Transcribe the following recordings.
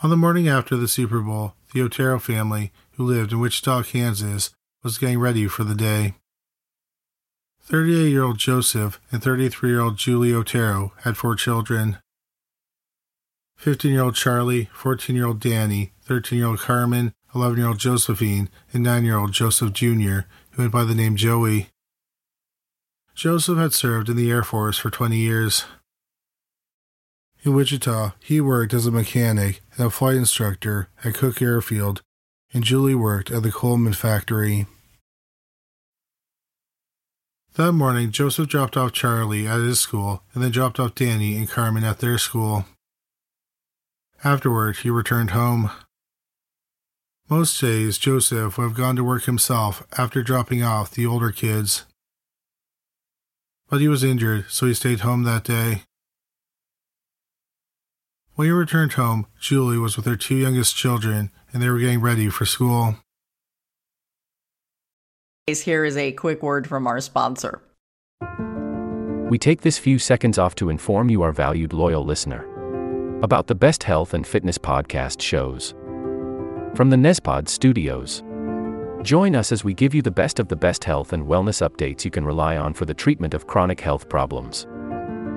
On the morning after the Super Bowl, the Otero family, who lived in Wichita, Kansas, was getting ready for the day. 38 year old Joseph and 33 year old Julie Otero had four children 15 year old Charlie, 14 year old Danny, 13 year old Carmen, 11 year old Josephine, and 9 year old Joseph Jr., who went by the name Joey. Joseph had served in the Air Force for 20 years. In Wichita, he worked as a mechanic and a flight instructor at Cook Airfield, and Julie worked at the Coleman factory. That morning, Joseph dropped off Charlie at his school and then dropped off Danny and Carmen at their school. Afterward, he returned home. Most days, Joseph would have gone to work himself after dropping off the older kids. But he was injured, so he stayed home that day. When he returned home, Julie was with her two youngest children and they were getting ready for school. Here is a quick word from our sponsor. We take this few seconds off to inform you, our valued loyal listener, about the best health and fitness podcast shows from the Nezpod studios. Join us as we give you the best of the best health and wellness updates you can rely on for the treatment of chronic health problems.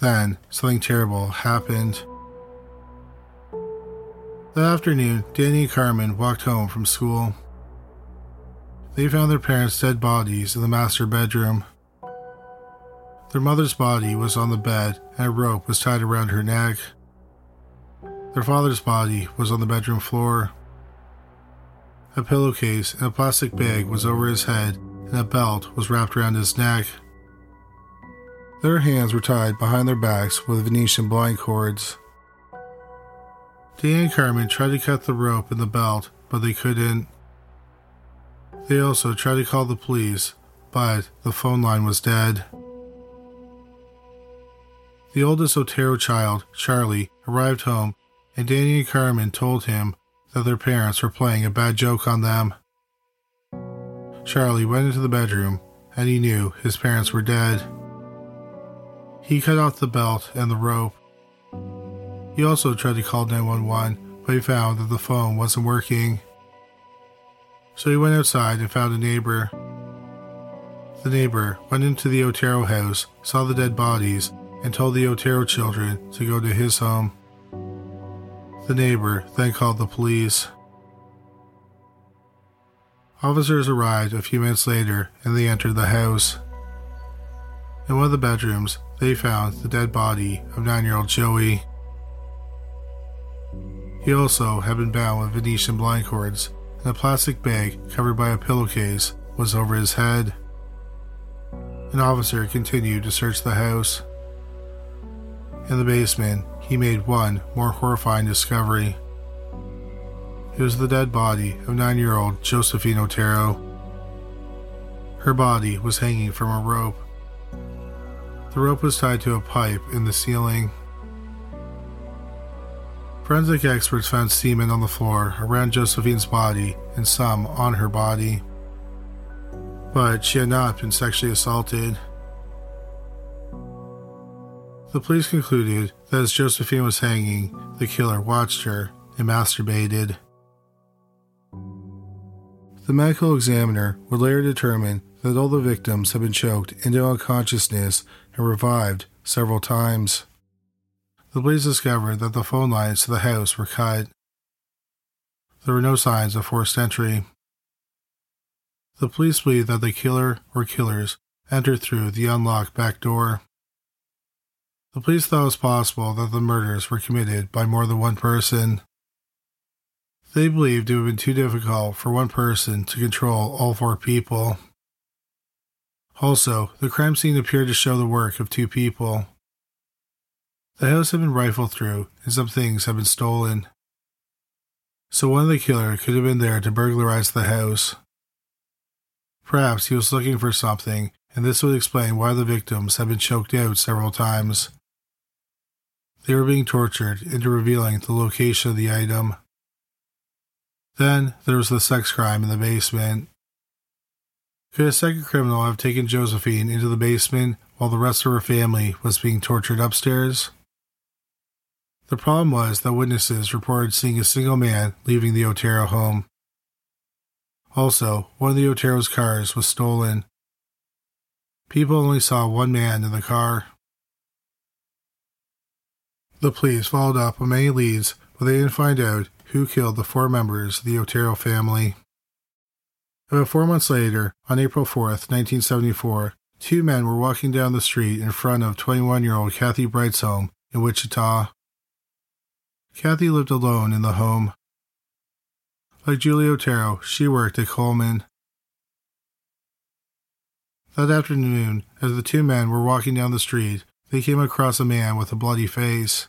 Then, something terrible happened. That afternoon, Danny and Carmen walked home from school. They found their parents' dead bodies in the master bedroom. Their mother's body was on the bed and a rope was tied around her neck. Their father's body was on the bedroom floor. A pillowcase and a plastic bag was over his head and a belt was wrapped around his neck. Their hands were tied behind their backs with Venetian blind cords. Dan and Carmen tried to cut the rope in the belt, but they couldn't. They also tried to call the police, but the phone line was dead. The oldest Otero child, Charlie, arrived home, and Danny and Carmen told him that their parents were playing a bad joke on them. Charlie went into the bedroom, and he knew his parents were dead. He cut off the belt and the rope. He also tried to call 911, but he found that the phone wasn't working. So he went outside and found a neighbor. The neighbor went into the Otero house, saw the dead bodies, and told the Otero children to go to his home. The neighbor then called the police. Officers arrived a few minutes later and they entered the house. In one of the bedrooms, they found the dead body of nine year old Joey. He also had been bound with Venetian blind cords, and a plastic bag covered by a pillowcase was over his head. An officer continued to search the house. In the basement, he made one more horrifying discovery. It was the dead body of nine year old Josephine Otero. Her body was hanging from a rope. The rope was tied to a pipe in the ceiling. Forensic experts found semen on the floor around Josephine's body and some on her body. But she had not been sexually assaulted. The police concluded that as Josephine was hanging, the killer watched her and masturbated. The medical examiner would later determine that all the victims had been choked into unconsciousness and revived several times. The police discovered that the phone lines to the house were cut. There were no signs of forced entry. The police believe that the killer or killers entered through the unlocked back door. The police thought it was possible that the murders were committed by more than one person. They believed it would have been too difficult for one person to control all four people. Also, the crime scene appeared to show the work of two people. The house had been rifled through, and some things had been stolen. So one of the killer could have been there to burglarize the house. Perhaps he was looking for something, and this would explain why the victims had been choked out several times. They were being tortured into revealing the location of the item. Then there was the sex crime in the basement. Could a second criminal have taken Josephine into the basement while the rest of her family was being tortured upstairs? The problem was that witnesses reported seeing a single man leaving the Otero home. Also, one of the Otero's cars was stolen. People only saw one man in the car. The police followed up on many leads, but they didn't find out who killed the four members of the Otero family. About four months later, on April 4th, 1974, two men were walking down the street in front of 21 year old Kathy Bright's home in Wichita. Kathy lived alone in the home. Like Julie Otero, she worked at Coleman. That afternoon, as the two men were walking down the street, they came across a man with a bloody face.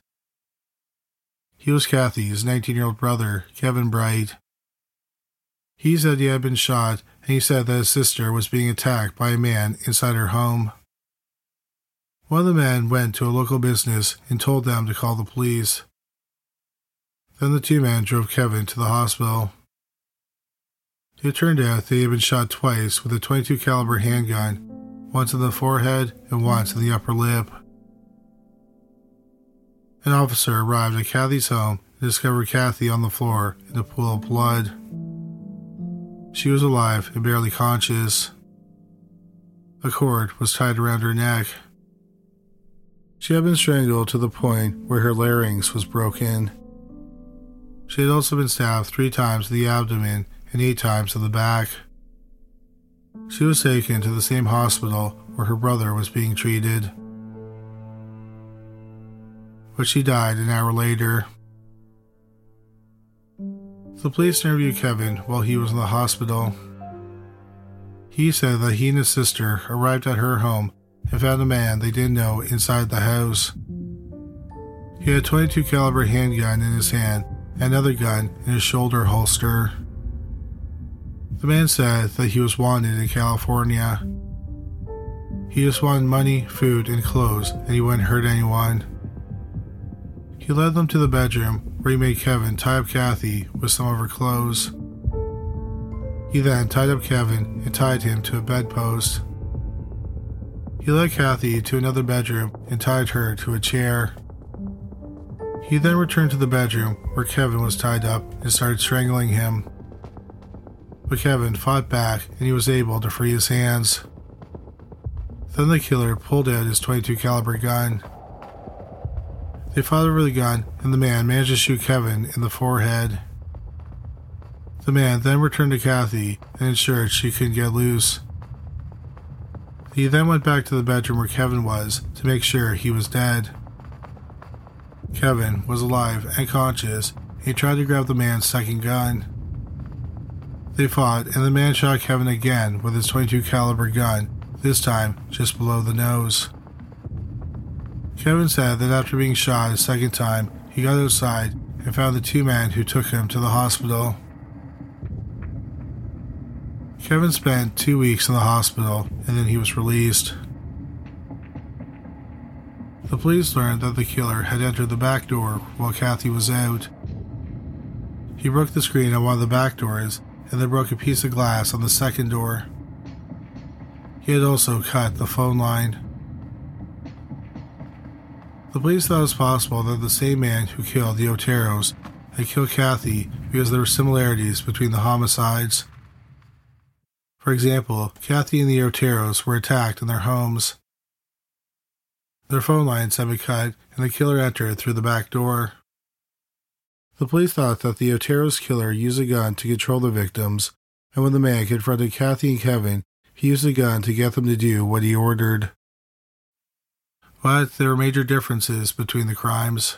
He was Kathy's 19 year old brother, Kevin Bright. He said he had been shot, and he said that his sister was being attacked by a man inside her home. One of the men went to a local business and told them to call the police. Then the two men drove Kevin to the hospital. It turned out that he had been shot twice with a 22 caliber handgun, once in the forehead and once in the upper lip. An officer arrived at Kathy's home and discovered Kathy on the floor in a pool of blood. She was alive and barely conscious. A cord was tied around her neck. She had been strangled to the point where her larynx was broken. She had also been stabbed three times in the abdomen and eight times in the back. She was taken to the same hospital where her brother was being treated. But she died an hour later. The police interviewed Kevin while he was in the hospital. He said that he and his sister arrived at her home and found a man they didn't know inside the house. He had a 22 caliber handgun in his hand and another gun in his shoulder holster. The man said that he was wanted in California. He just wanted money, food, and clothes, and he wouldn't hurt anyone. He led them to the bedroom where he made Kevin tie up Kathy with some of her clothes. He then tied up Kevin and tied him to a bedpost. He led Kathy to another bedroom and tied her to a chair. He then returned to the bedroom where Kevin was tied up and started strangling him. But Kevin fought back and he was able to free his hands. Then the killer pulled out his 22 caliber gun. They fought over the gun, and the man managed to shoot Kevin in the forehead. The man then returned to Kathy and ensured she couldn't get loose. He then went back to the bedroom where Kevin was to make sure he was dead. Kevin was alive and conscious. He tried to grab the man's second gun. They fought, and the man shot Kevin again with his 22 caliber gun, this time just below the nose. Kevin said that after being shot a second time, he got outside and found the two men who took him to the hospital. Kevin spent two weeks in the hospital and then he was released. The police learned that the killer had entered the back door while Kathy was out. He broke the screen on one of the back doors and then broke a piece of glass on the second door. He had also cut the phone line. The police thought it was possible that the same man who killed the Oteros had killed Kathy because there were similarities between the homicides. For example, Kathy and the Oteros were attacked in their homes. Their phone lines had been cut, and the killer entered through the back door. The police thought that the Otero's killer used a gun to control the victims, and when the man confronted Kathy and Kevin, he used a gun to get them to do what he ordered. But there were major differences between the crimes.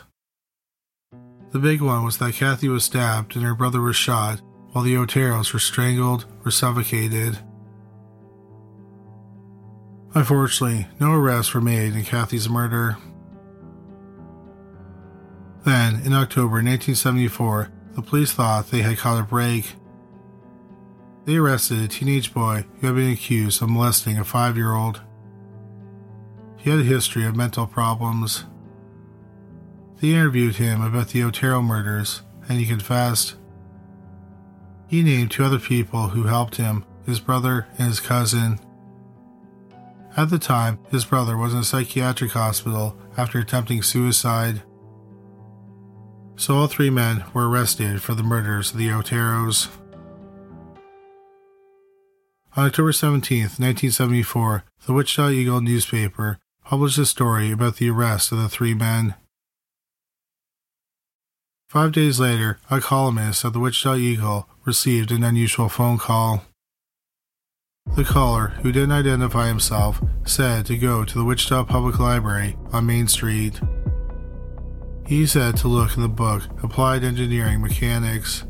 The big one was that Kathy was stabbed and her brother was shot, while the Oteros were strangled or suffocated. Unfortunately, no arrests were made in Kathy's murder. Then, in October 1974, the police thought they had caught a break. They arrested a teenage boy who had been accused of molesting a five year old. He had a history of mental problems. They interviewed him about the Otero murders, and he confessed. He named two other people who helped him his brother and his cousin. At the time, his brother was in a psychiatric hospital after attempting suicide. So all three men were arrested for the murders of the Oteros. On October 17, 1974, the Wichita Eagle newspaper published a story about the arrest of the three men. Five days later, a columnist at the Wichita Eagle received an unusual phone call. The caller, who didn't identify himself, said to go to the Wichita Public Library on Main Street. He said to look in the book Applied Engineering Mechanics.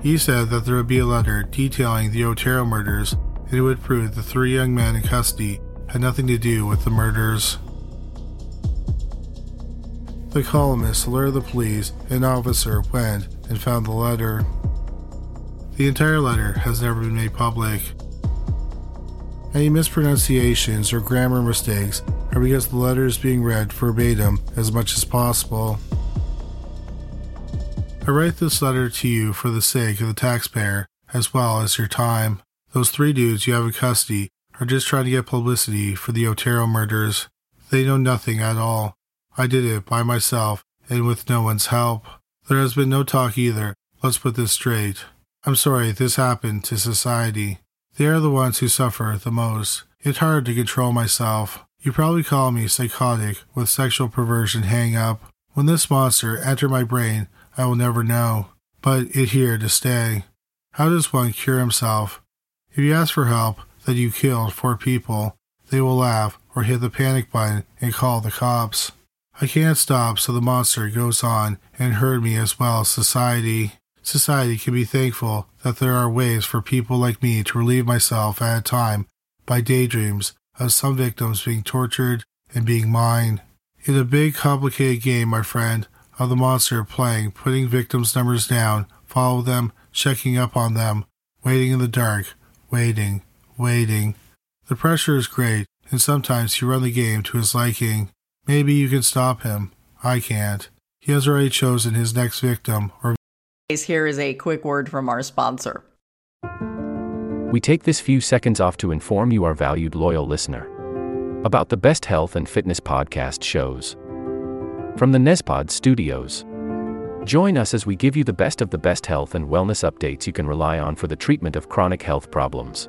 He said that there would be a letter detailing the Otero murders and it would prove the three young men in custody had nothing to do with the murders. The columnist alerted the police, and an officer went and found the letter. The entire letter has never been made public. Any mispronunciations or grammar mistakes are because the letter is being read verbatim as much as possible. I write this letter to you for the sake of the taxpayer as well as your time. Those three dudes you have in custody are just trying to get publicity for the Otero murders. They know nothing at all. I did it by myself and with no one's help. There has been no talk either. Let's put this straight. I'm sorry this happened to society. They are the ones who suffer the most. It's hard to control myself. You probably call me psychotic with sexual perversion hang up. When this monster entered my brain, I will never know. But it here to stay. How does one cure himself? If you ask for help that you killed four people, they will laugh or hit the panic button and call the cops. I can't stop, so the monster goes on and hurt me as well as society. Society can be thankful that there are ways for people like me to relieve myself at a time by daydreams of some victims being tortured and being mine. In a big, complicated game, my friend, of the monster playing, putting victims' numbers down, follow them, checking up on them, waiting in the dark, waiting, waiting. The pressure is great, and sometimes you run the game to his liking. Maybe you can stop him. I can't. He has already chosen his next victim or Here is a quick word from our sponsor. We take this few seconds off to inform you, our valued loyal listener, about the best health and fitness podcast shows from the Nezpod studios. Join us as we give you the best of the best health and wellness updates you can rely on for the treatment of chronic health problems.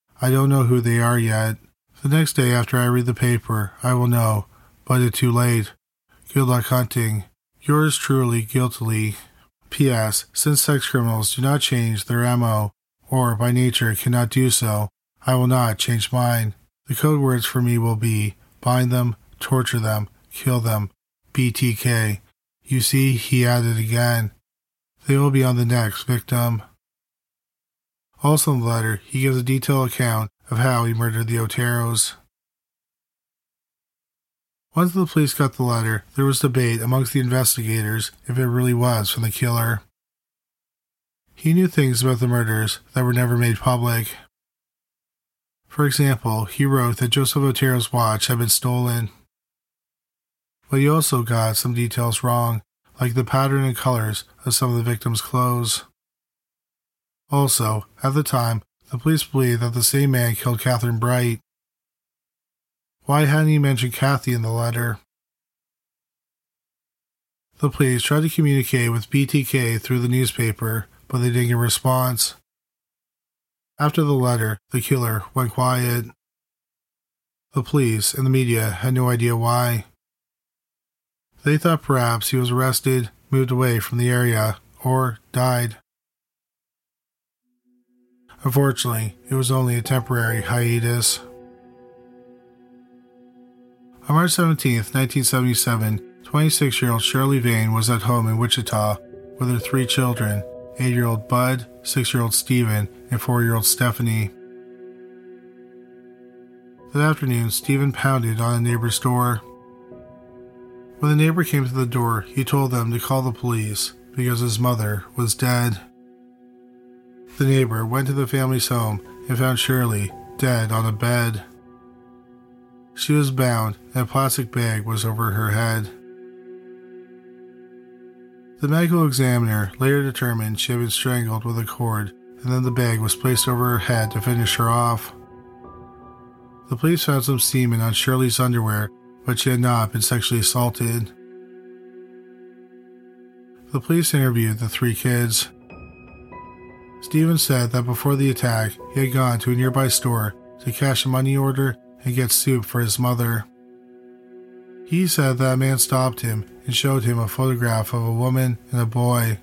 I don't know who they are yet. The next day after I read the paper, I will know, but it's too late. Good luck hunting. Yours truly, guiltily. P.S. Since sex criminals do not change their MO, or by nature cannot do so, I will not change mine. The code words for me will be bind them, torture them, kill them. BTK. You see, he added again. They will be on the next victim. Also in the letter, he gives a detailed account of how he murdered the Oteros. Once the police got the letter, there was debate amongst the investigators if it really was from the killer. He knew things about the murders that were never made public. For example, he wrote that Joseph Otero's watch had been stolen. But he also got some details wrong, like the pattern and colors of some of the victims' clothes. Also, at the time, the police believed that the same man killed Catherine Bright. Why hadn't he mentioned Kathy in the letter? The police tried to communicate with BTK through the newspaper, but they didn't get a response. After the letter, the killer went quiet. The police and the media had no idea why. They thought perhaps he was arrested, moved away from the area, or died. Unfortunately, it was only a temporary hiatus. On March 17, 1977, 26 year old Shirley Vane was at home in Wichita with her three children 8 year old Bud, 6 year old Stephen, and 4 year old Stephanie. That afternoon, Stephen pounded on a neighbor's door. When the neighbor came to the door, he told them to call the police because his mother was dead. The neighbor went to the family's home and found Shirley dead on a bed. She was bound, and a plastic bag was over her head. The medical examiner later determined she had been strangled with a cord, and then the bag was placed over her head to finish her off. The police found some semen on Shirley's underwear, but she had not been sexually assaulted. The police interviewed the three kids. Stephen said that before the attack, he had gone to a nearby store to cash a money order and get soup for his mother. He said that a man stopped him and showed him a photograph of a woman and a boy.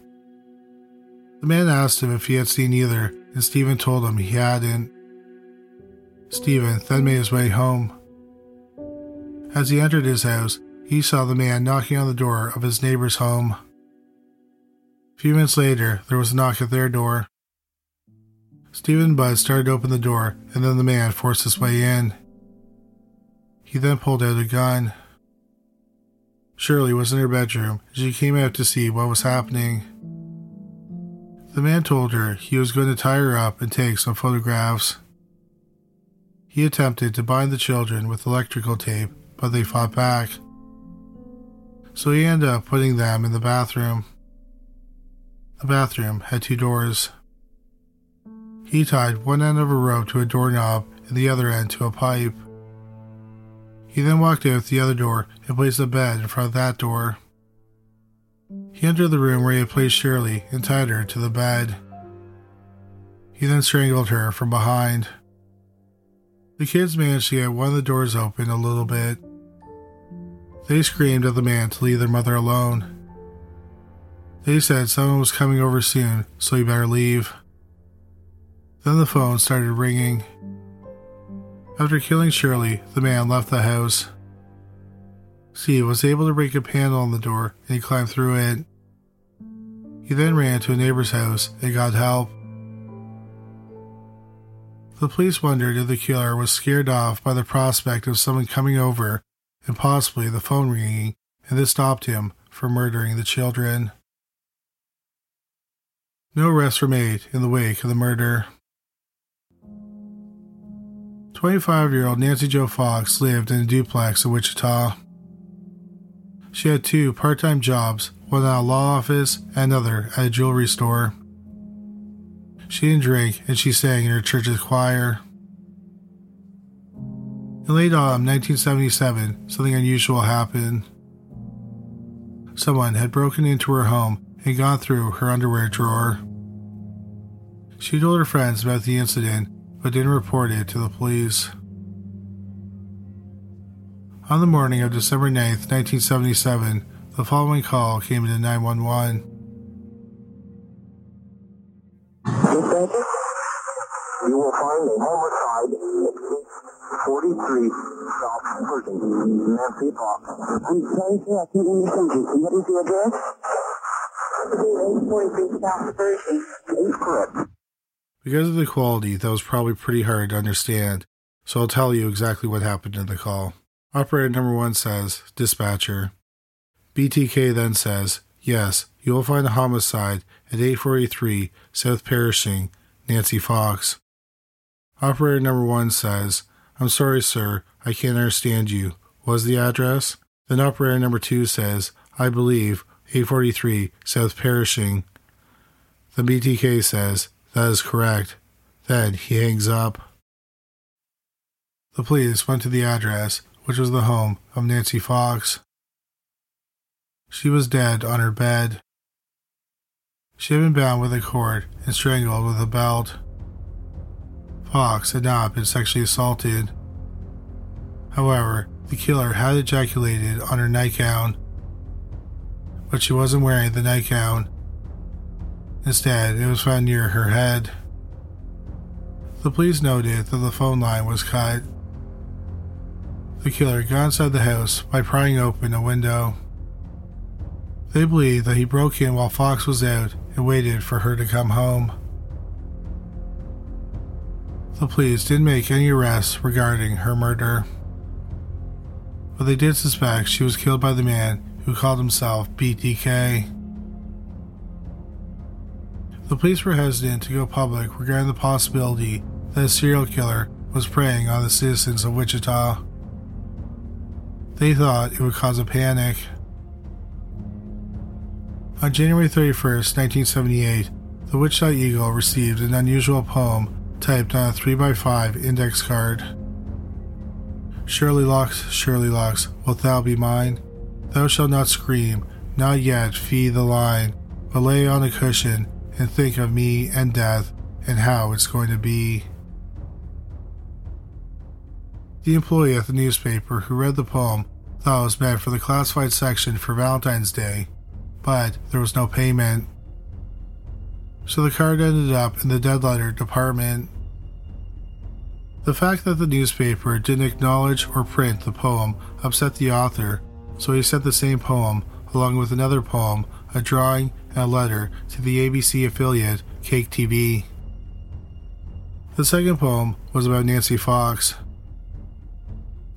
The man asked him if he had seen either, and Stephen told him he hadn't. Stephen then made his way home. As he entered his house, he saw the man knocking on the door of his neighbor's home. A few minutes later, there was a knock at their door. Stephen and Bud started to open the door, and then the man forced his way in. He then pulled out a gun. Shirley was in her bedroom, and she came out to see what was happening. The man told her he was going to tie her up and take some photographs. He attempted to bind the children with electrical tape, but they fought back. So he ended up putting them in the bathroom. The bathroom had two doors. He tied one end of a rope to a doorknob and the other end to a pipe. He then walked out the other door and placed a bed in front of that door. He entered the room where he had placed Shirley and tied her to the bed. He then strangled her from behind. The kids managed to get one of the doors open a little bit. They screamed at the man to leave their mother alone. They said someone was coming over soon, so he better leave. Then the phone started ringing. After killing Shirley, the man left the house. Steve was able to break a panel on the door and he climbed through it. He then ran to a neighbor's house and got help. The police wondered if the killer was scared off by the prospect of someone coming over and possibly the phone ringing, and this stopped him from murdering the children. No arrests were made in the wake of the murder. 25 year old Nancy Jo Fox lived in a duplex in Wichita. She had two part time jobs, one at a law office and another at a jewelry store. She didn't drink and she sang in her church's choir. In late autumn 1977, something unusual happened. Someone had broken into her home and gone through her underwear drawer. She told her friends about the incident but didn't report it to the police. On the morning of December 9th, 1977, the following call came into 911. You will find a homicide at 43 South Pershing, Nancy Fox. I'm sorry, sir, I can't understand you. What is the address? 843 South Pershing. Is correct. Because of the quality, that was probably pretty hard to understand, so I'll tell you exactly what happened in the call. Operator number one says, Dispatcher. BTK then says, Yes, you will find a homicide at 843 South Pershing, Nancy Fox. Operator number one says, I'm sorry, sir, I can't understand you. Was the address? Then operator number two says, I believe 843 South Pershing. The BTK says, That is correct. Then he hangs up. The police went to the address, which was the home of Nancy Fox. She was dead on her bed. She had been bound with a cord and strangled with a belt. Fox had not been sexually assaulted. However, the killer had ejaculated on her nightgown, but she wasn't wearing the nightgown. Instead, it was found near her head. The police noted that the phone line was cut. The killer got inside the house by prying open a window. They believe that he broke in while Fox was out and waited for her to come home. The police didn't make any arrests regarding her murder, but they did suspect she was killed by the man who called himself BTK. The police were hesitant to go public regarding the possibility that a serial killer was preying on the citizens of Wichita. They thought it would cause a panic. On January 31, 1978, the Wichita Eagle received an unusual poem typed on a 3x5 index card. Surely locks, surely locks, wilt thou be mine? Thou shalt not scream, not yet fee the line, but lay on a cushion and think of me and death and how it's going to be. The employee at the newspaper who read the poem thought it was meant for the classified section for Valentine's Day, but there was no payment. So the card ended up in the dead letter department. The fact that the newspaper didn't acknowledge or print the poem upset the author, so he sent the same poem along with another poem, a drawing, and a letter to the ABC affiliate KAKE TV. The second poem was about Nancy Fox.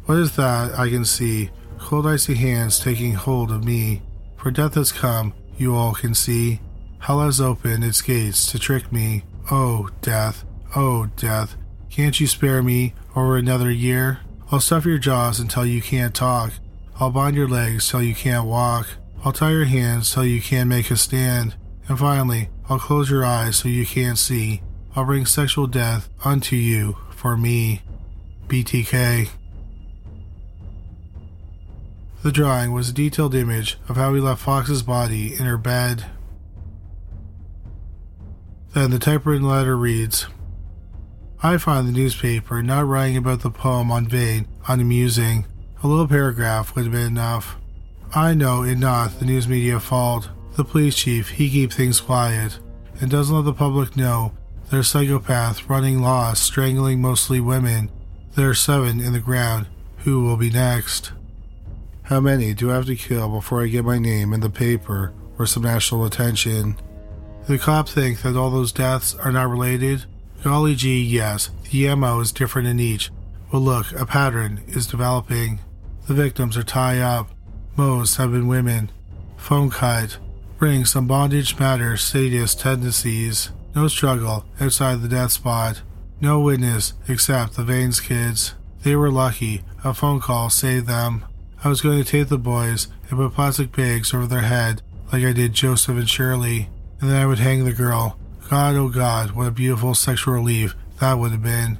What is that I can see? Cold icy hands taking hold of me. For death has come, you all can see. Hell has opened its gates to trick me. Oh, death, oh, death, can't you spare me over another year? I'll stuff your jaws until you can't talk. I'll bind your legs till you can't walk. I'll tie your hands so you can't make a stand. And finally, I'll close your eyes so you can't see. I'll bring sexual death unto you for me. BTK. The drawing was a detailed image of how he left Fox's body in her bed. Then the typewritten letter reads I find the newspaper not writing about the poem on vain unamusing. A little paragraph would have been enough. I know it not the news media fault. The police chief, he keep things quiet and doesn't let the public know there's psychopath running lost, strangling mostly women. There are seven in the ground. Who will be next? How many do I have to kill before I get my name in the paper or some national attention? The cops think that all those deaths are not related? Golly gee, yes, the MO is different in each. But look, a pattern is developing. The victims are tied up. Most have been women. Phone cut. bring some bondage matter sadist tendencies. No struggle outside the death spot. No witness except the Vanes kids. They were lucky. A phone call saved them. I was going to take the boys and put plastic bags over their head like I did Joseph and Shirley, and then I would hang the girl. God, oh God, what a beautiful sexual relief that would have been.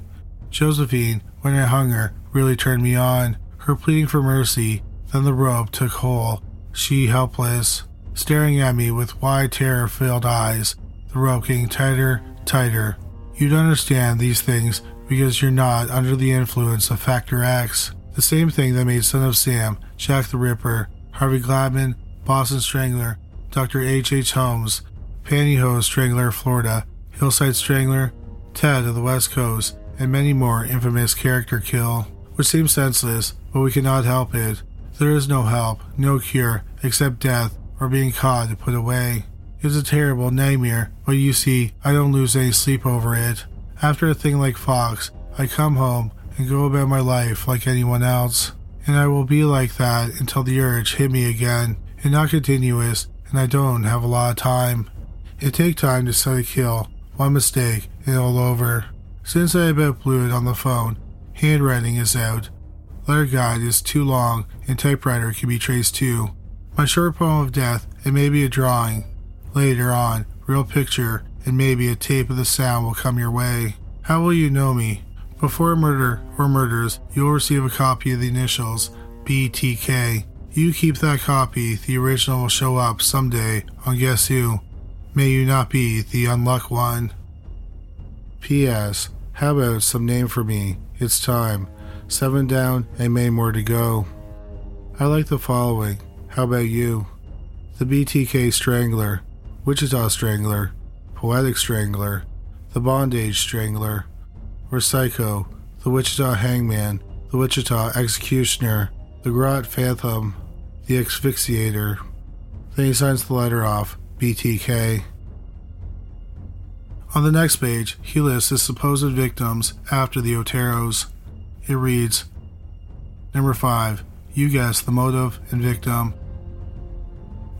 Josephine, when I hung her, really turned me on. Her pleading for mercy, then the rope took hold. She helpless, staring at me with wide terror filled eyes, the rope getting tighter, tighter. You'd understand these things because you're not under the influence of Factor X, the same thing that made Son of Sam, Jack the Ripper, Harvey Glatman, Boston Strangler, Dr. H. H. Holmes, Pantyhose Strangler Florida, Hillside Strangler, Ted of the West Coast, and many more infamous character kill, which seems senseless, but we cannot help it. There is no help, no cure, except death or being caught and put away. It's a terrible nightmare, but you see, I don't lose any sleep over it. After a thing like Fox, I come home and go about my life like anyone else. And I will be like that until the urge hit me again, and not continuous, and I don't have a lot of time. It take time to set a kill, one mistake, and all over. Since I about blew it on the phone, handwriting is out. Letter guide is too long, and typewriter can be traced too. My short poem of death, and maybe a drawing. Later on, real picture, and maybe a tape of the sound will come your way. How will you know me? Before murder or murders, you will receive a copy of the initials BTK. You keep that copy, the original will show up someday on Guess Who. May you not be the unluck one. P.S. How about some name for me? It's time. Seven down and many more to go. I like the following. How about you? The BTK Strangler, Wichita Strangler, Poetic Strangler, The Bondage Strangler, or Psycho, The Wichita Hangman, The Wichita Executioner, The Garrote Phantom, The Asphyxiator. Then he signs the letter off, BTK. On the next page, he lists his supposed victims after the Oteros. It reads Number 5. You guess the motive and victim.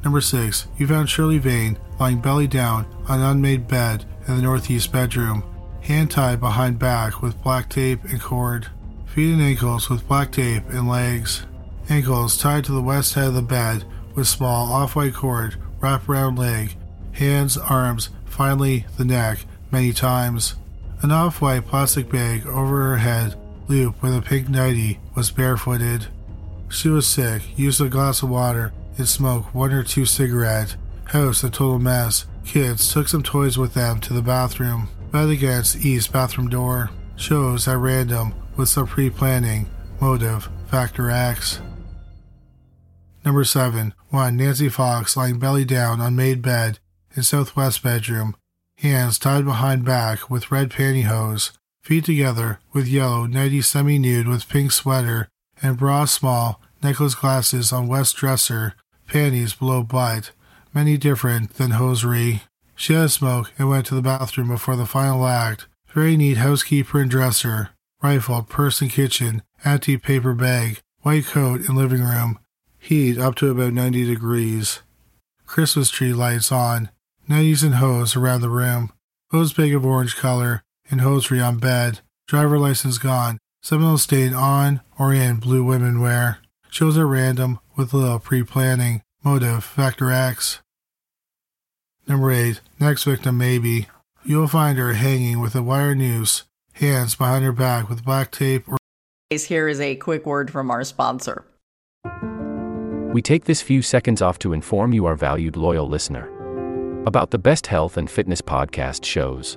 Number 6. You found Shirley Vane lying belly down on an unmade bed in the northeast bedroom, hand tied behind back with black tape and cord, feet and ankles with black tape and legs, ankles tied to the west head of the bed with small off white cord wrapped around leg, hands, arms, finally the neck, many times. An off white plastic bag over her head, looped with a pink nightie, was barefooted. She was sick, used a glass of water, and smoked one or two cigarettes. House a total mess. Kids took some toys with them to the bathroom. Bed against east bathroom door. Shows at random with some pre planning. Motive Factor X. Number 7. 1. Nancy Fox lying belly down on made bed in southwest bedroom. Hands tied behind back with red pantyhose. Feet together with yellow nighty semi nude with pink sweater and bra small necklace glasses on west dresser panties below butt, many different than hosiery. She had a smoke and went to the bathroom before the final act. Very neat housekeeper and dresser, rifle, purse and kitchen, anti paper bag, white coat in living room, heat up to about 90 degrees. Christmas tree lights on, nighties and hose around the room, hose bag of orange color, and hosiery on bed, driver license gone, seminal stain on or in blue women wear. Shows at random with little pre planning. Motive Factor X. Number 8. Next victim, maybe. You will find her hanging with a wire noose, hands behind her back with black tape or. Here is a quick word from our sponsor. We take this few seconds off to inform you, our valued loyal listener, about the best health and fitness podcast shows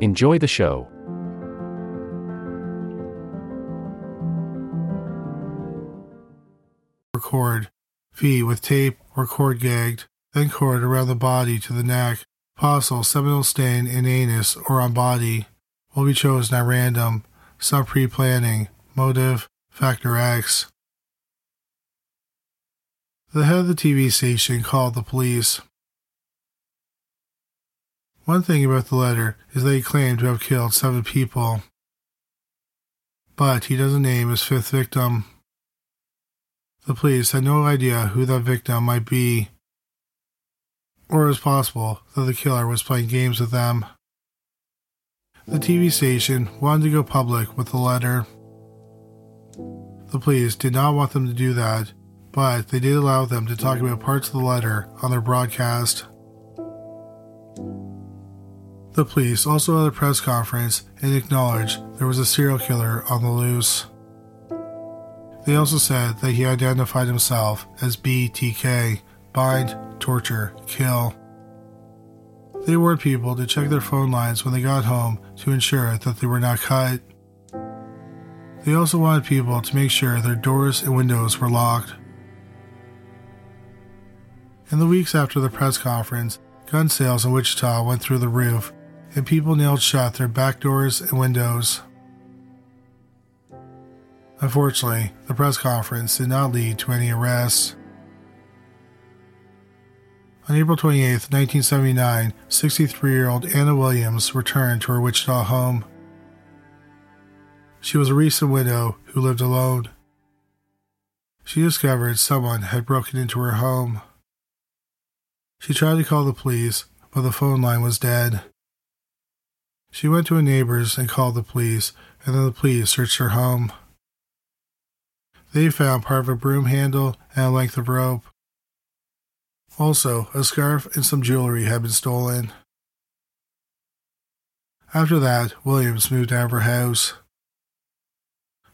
Enjoy the show. Record. Feet with tape or cord gagged, then cord around the body to the neck. Possible seminal stain in anus or on body will be chosen at random. Some pre planning. Motive. Factor X. The head of the TV station called the police. One thing about the letter is that he claimed to have killed seven people, but he doesn't name his fifth victim. The police had no idea who that victim might be, or it was possible that the killer was playing games with them. The TV station wanted to go public with the letter. The police did not want them to do that, but they did allow them to talk about parts of the letter on their broadcast. The police also held a press conference and acknowledged there was a serial killer on the loose. They also said that he identified himself as BTK bind, torture, kill. They warned people to check their phone lines when they got home to ensure that they were not cut. They also wanted people to make sure their doors and windows were locked. In the weeks after the press conference, gun sales in Wichita went through the roof, and people nailed shut their back doors and windows. Unfortunately, the press conference did not lead to any arrests. On April 28, 1979, 63 year old Anna Williams returned to her Wichita home. She was a recent widow who lived alone. She discovered someone had broken into her home. She tried to call the police, but the phone line was dead. She went to a neighbor's and called the police, and then the police searched her home. They found part of a broom handle and a length of rope. Also, a scarf and some jewelry had been stolen. After that, Williams moved out of her house.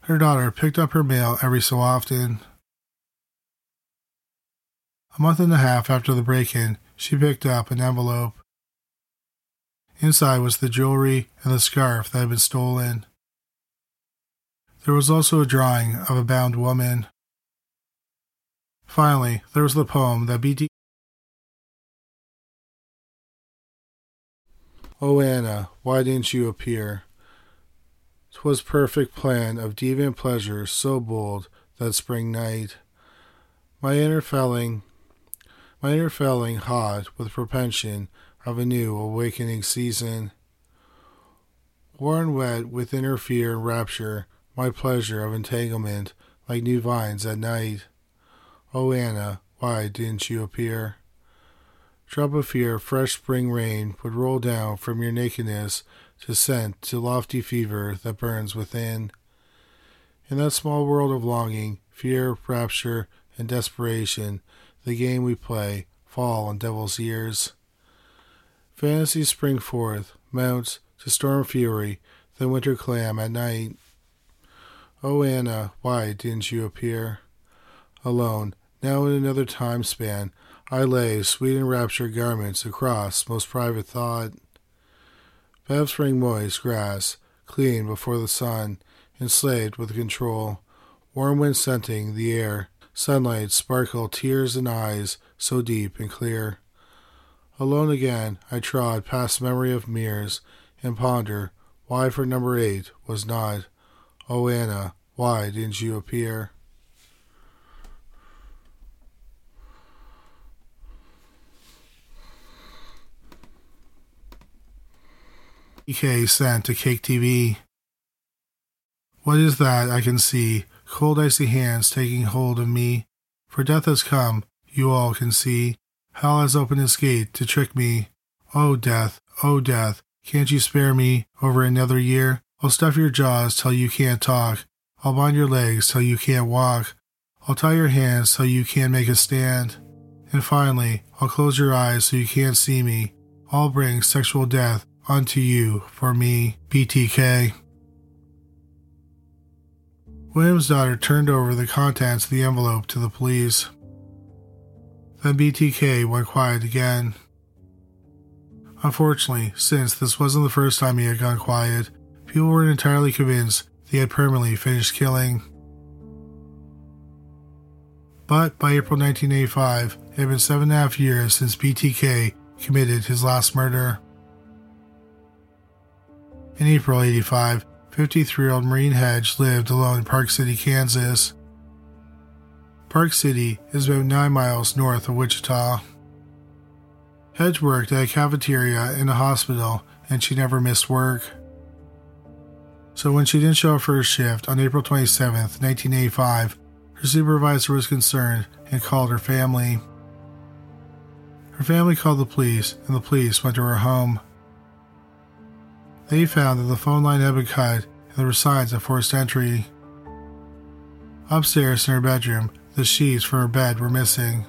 Her daughter picked up her mail every so often. A month and a half after the break in, she picked up an envelope. Inside was the jewelry and the scarf that had been stolen. There was also a drawing of a bound woman. Finally, there was the poem that BT. Oh, Anna, why didn't you appear? 'Twas perfect plan of deviant pleasure so bold that spring night. My inner felling, my inner felling hot with propension of a new awakening season. Worn wet with inner fear and rapture, my pleasure of entanglement like new vines at night. Oh, Anna, why didn't you appear? Drop of fear, fresh spring rain would roll down from your nakedness to scent to lofty fever that burns within. In that small world of longing, fear, rapture, and desperation, the game we play, fall on devil's ears. Fantasies spring forth, mounts to storm fury, then winter clam at night. Oh, Anna, why didn't you appear? Alone, now in another time span, I lay sweet enraptured garments across most private thought. Bev spring moist grass, clean before the sun, enslaved with control, warm wind scenting the air, sunlight sparkle tears and eyes so deep and clear. Alone again, I trod past memory of mirrors and ponder why for number eight was not Oh, Anna, why didn't you appear? EK sent to KAKE TV. What is that I can see? Cold icy hands taking hold of me. For death has come, you all can see. Hell has opened its gate to trick me. Oh, death, oh, death, can't you spare me over another year? I'll stuff your jaws till you can't talk. I'll bind your legs till you can't walk. I'll tie your hands till you can't make a stand. And finally, I'll close your eyes so you can't see me. I'll bring sexual death unto you for me, BTK. William's daughter turned over the contents of the envelope to the police. Then BTK went quiet again. Unfortunately, since this wasn't the first time he had gone quiet, people weren't entirely convinced he had permanently finished killing. But by April 1985, it had been seven and a half years since BTK committed his last murder. In April 85, 53 year old Marine Hedge lived alone in Park City, Kansas. Park City is about nine miles north of Wichita. Hedge worked at a cafeteria in a hospital and she never missed work. So when she didn't show up for her shift on April 27, 1985, her supervisor was concerned and called her family. Her family called the police, and the police went to her home. They found that the phone line had been cut and there were signs of forced entry. Upstairs in her bedroom, the sheets from her bed were missing.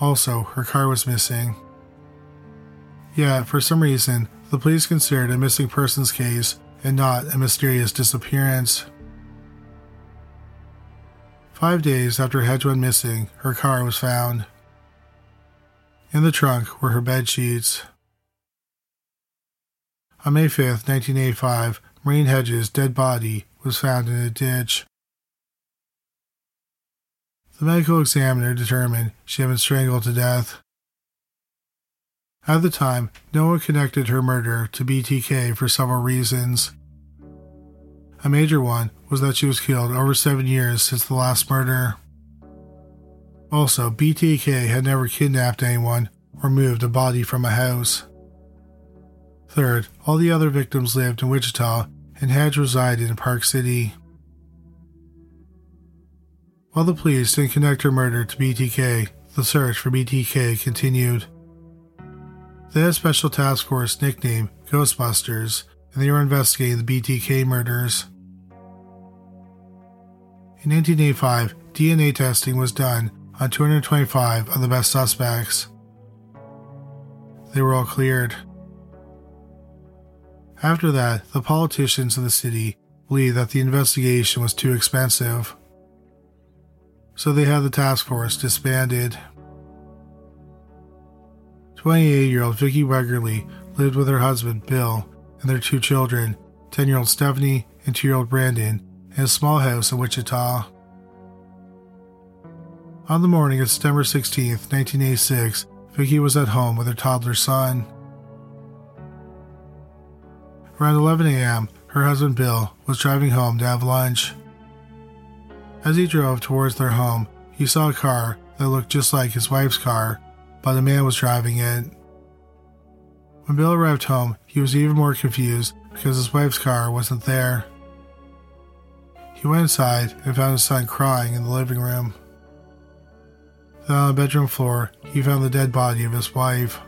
Also, her car was missing. Yet, for some reason, the police considered a missing persons case and not a mysterious disappearance. Five days after Hedge went missing, her car was found. In the trunk were her bed sheets. On May 5, 1985, Marine Hedges' dead body was found in a ditch. The medical examiner determined she had been strangled to death. At the time, no one connected her murder to BTK for several reasons. A major one was that she was killed over seven years since the last murder. Also, BTK had never kidnapped anyone or moved a body from a house. Third, all the other victims lived in Wichita and Hedge resided in Park City. While the police didn't connect her murder to BTK, the search for BTK continued. They had a special task force nicknamed Ghostbusters, and they were investigating the BTK murders. In 1985, DNA testing was done on 225 of the best suspects. They were all cleared. After that, the politicians in the city believed that the investigation was too expensive so they had the task force disbanded. 28 year old Vicki Wegerle lived with her husband, Bill, and their two children, 10 year old Stephanie and 2 year old Brandon, in a small house in Wichita. On the morning of September 16, 1986, Vicki was at home with her toddler son. Around 11 a.m., her husband Bill was driving home to have lunch. As he drove towards their home, he saw a car that looked just like his wife's car, but a man was driving it. When Bill arrived home, he was even more confused because his wife's car wasn't there. He went inside and found his son crying in the living room. Then on the bedroom floor, he found the dead body of his wife.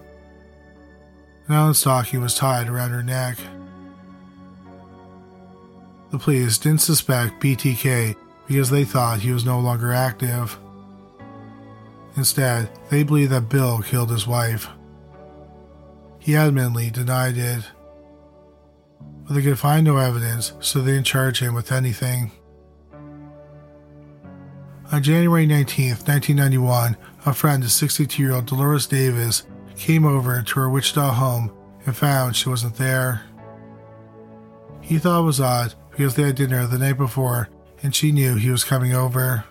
A nylon stocking was tied around her neck. The police didn't suspect BTK because they thought he was no longer active. Instead, they believed that Bill killed his wife. He adamantly denied it. But they could find no evidence, so they didn't charge him with anything. On January 19, 1991, a friend of 62 year old Dolores Davis came over to her Wichita home and found she wasn't there. He thought it was odd because they had dinner the night before and she knew he was coming over.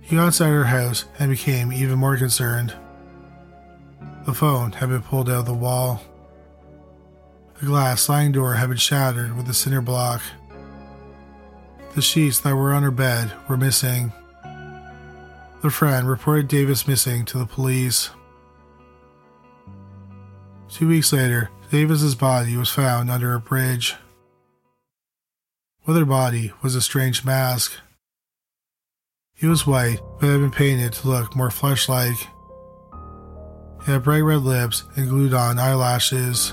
He got inside her house and became even more concerned. The phone had been pulled out of the wall. The glass sliding door had been shattered with a cinder block. The sheets that were on her bed were missing. The friend reported Davis missing to the police. Two weeks later, Davis's body was found under a bridge. With her body was a strange mask. It was white, but had been painted to look more flesh like. It had bright red lips and glued on eyelashes.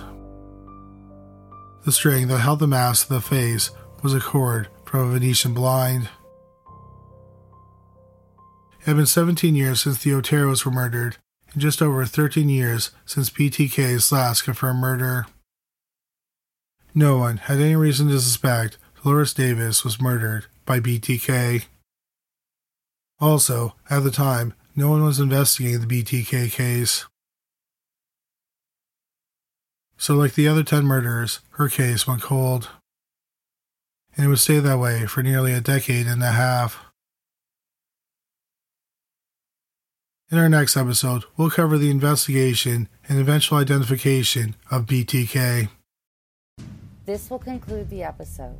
The string that held the mask to the face was a cord from a Venetian blind. It had been 17 years since the Oteros were murdered, and just over 13 years since BTK's last confirmed murder. No one had any reason to suspect Dolores Davis was murdered by BTK. Also, at the time, no one was investigating the BTK case. So, like the other 10 murders, her case went cold. And it would stay that way for nearly a decade and a half. In our next episode, we'll cover the investigation and eventual identification of BTK. This will conclude the episode.